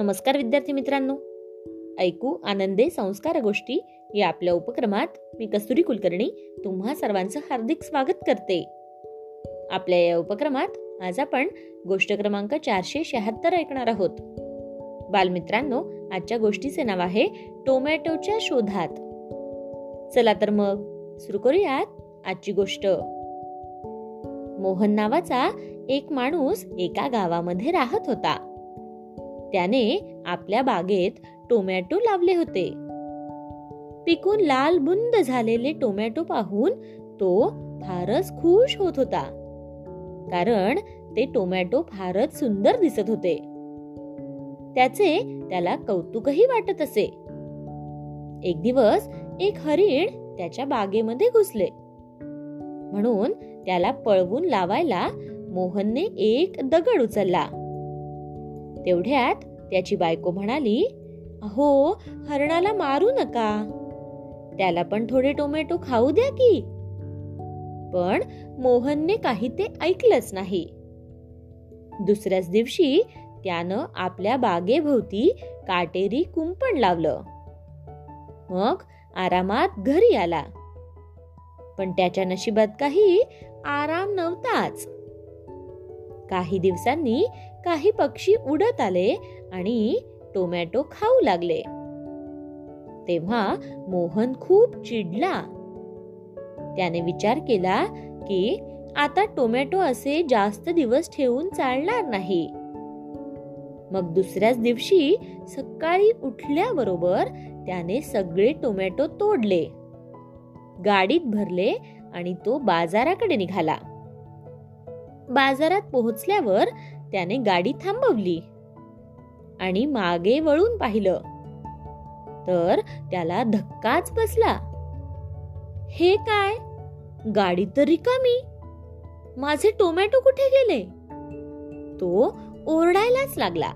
नमस्कार विद्यार्थी मित्रांनो. ऐकू आनंदे संस्कार गोष्टी या आपल्या उपक्रमात मी कस्तुरी कुलकर्णी तुम्हा सर्वांचं हार्दिक स्वागत करते. आपल्या या उपक्रमात आज आपण गोष्ट क्रमांक चारशे शहात्तर ऐकणार आहोत. बालमित्रांनो आजच्या गोष्टीचे नाव आहे टोमॅटोच्या शोधात. चला तर मग सुरू करूयात आजची गोष्ट. मोहन नावाचा एक माणूस एका गावामध्ये राहत होता. त्याने आपल्या बागेत टोमॅटो लावले होते. पिकून लाल बुंद झालेले टोमॅटो पाहून तो फारच खुश होत होता. कारण ते टोमॅटो फारच सुंदर दिसत होते. त्याचे त्याला कौतुकही वाटत असे. एक दिवस एक हरिण त्याच्या बागेमध्ये घुसले. म्हणून त्याला पळवून लावायला मोहनने एक दगड उचलला. तेवढ्यात त्याची बायको म्हणाली अहो हरणाला मारू नका. त्याला पण थोडे टोमॅटो खाऊ द्या की. पण मोहनने काही ते ऐकलंच नाही. दुसऱ्याच दिवशी त्यानं आपल्या बागेभोवती काटेरी कुंपण लावलं. मग आरामात घरी आला. पण त्याच्या नशिबात काही आराम नव्हताच. काही दिवसांनी काही पक्षी उडत आले आणि टोमॅटो खाऊ लागले. तेव्हा मोहन खूप चिडला. त्याने विचार केला की आता टोमॅटो असे जास्त दिवस ठेवून चालणार नाही. मग दुसऱ्याच दिवशी सकाळी उठल्याबरोबर त्याने सगळे टोमॅटो तोडले. गाडीत भरले आणि तो बाजाराकडे निघाला. बाजारात पोहोचल्यावर त्याने गाडी थांबवली. आणि मागे वळून पाहिलं. तर त्याला धक्काच बसला. हे काय? गाडी तर रिकामी माझे टोमॅटो कुठे गेले? तो ओरडायलाच लागला.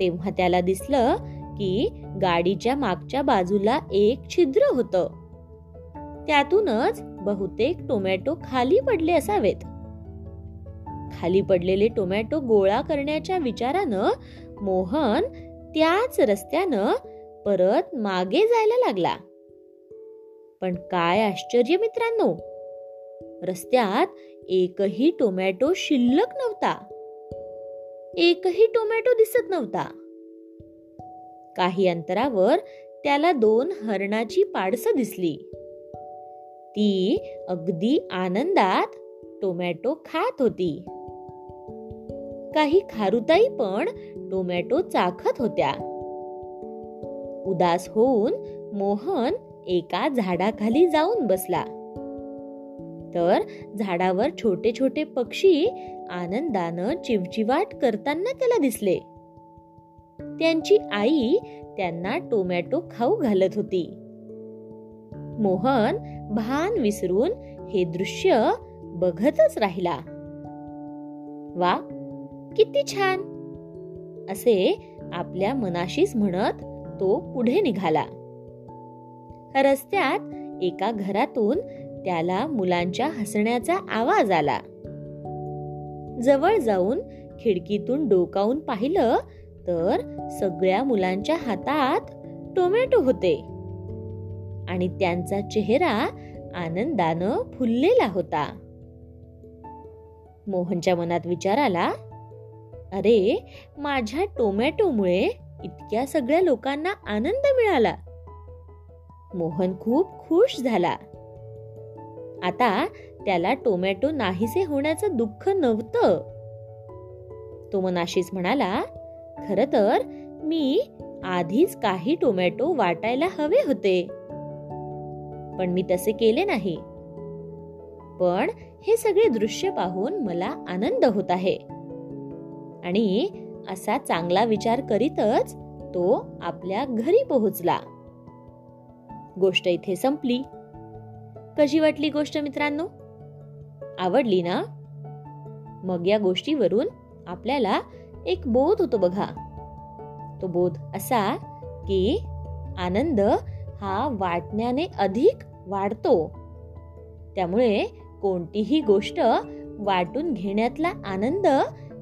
तेव्हा त्याला दिसलं की गाडीच्या मागच्या बाजूला एक छिद्र होत. त्यातूनच बहुतेक टोमॅटो खाली पडले असावेत. खाली पडलेले टोमॅटो गोळा करण्याच्या विचारानं मोहन त्याच रस्त्यानं परत मागे जायला लागला. पण काय आश्चर्य मित्रांनो! रस्त्यात एकही टोमॅटो शिल्लक नव्हता. एकही टोमॅटो दिसत नव्हता. काही अंतरावर त्याला दोन हरणाची पाडसं दिसली. ती अगदी आनंदात टोमॅटो खात होती. काही खारुताई पण टोमॅटो चाखत होत्या. उदास होऊन मोहन एका झाडाखाली जाऊन बसला. तर झाडावर छोटे छोटे पक्षी आनंदानं चिवचिवाट करताना त्याला दिसले. त्यांची आई त्यांना टोमॅटो खाऊ घालत होती. मोहन भान विसरून हे दृश्य बघतच राहिला. वा किती छान. असे आपल्या मनाशीच म्हणत तो पुढे निघाला. रस्त्यात एका घरातून त्याला मुलांच्या हसण्याचा आवाज आला. जवळ जाऊन खिडकीतून डोकावून पाहिलं तर सगळ्या मुलांच्या हातात टोमॅटो होते. आणि त्यांचा चेहरा आनंदानं फुललेला होता. मोहनच्या मनात विचार आला अरे माझ्या टोमॅटोमुळे इतक्या सगळ्या लोकांना आनंद मिळाला. मोहन खूप खुश झाला. आता त्याला टोमॅटो नाहीसे होण्याचं दुःख नव्हतं. तो मनाशीच म्हणाला खर तर मी आधीच काही टोमॅटो वाटायला हवे होते. पण मी तसे केले नाही. पण हे सगळे दृश्य पाहून मला आनंद होत आहे. आणि असा चांगला विचार करीतच तो आपल्या घरी पोहोचला. गोष्ट इथे संपली. कशी वाटली गोष्ट मित्रांनो? आवडली ना? मग या गोष्टीवरून आपल्याला एक बोध होतो बघा. तो बोध असा की आनंद हा वाटण्याने अधिक वाढतो. त्यामुळे कोणतीही गोष्ट वाटून घेण्यातला आनंद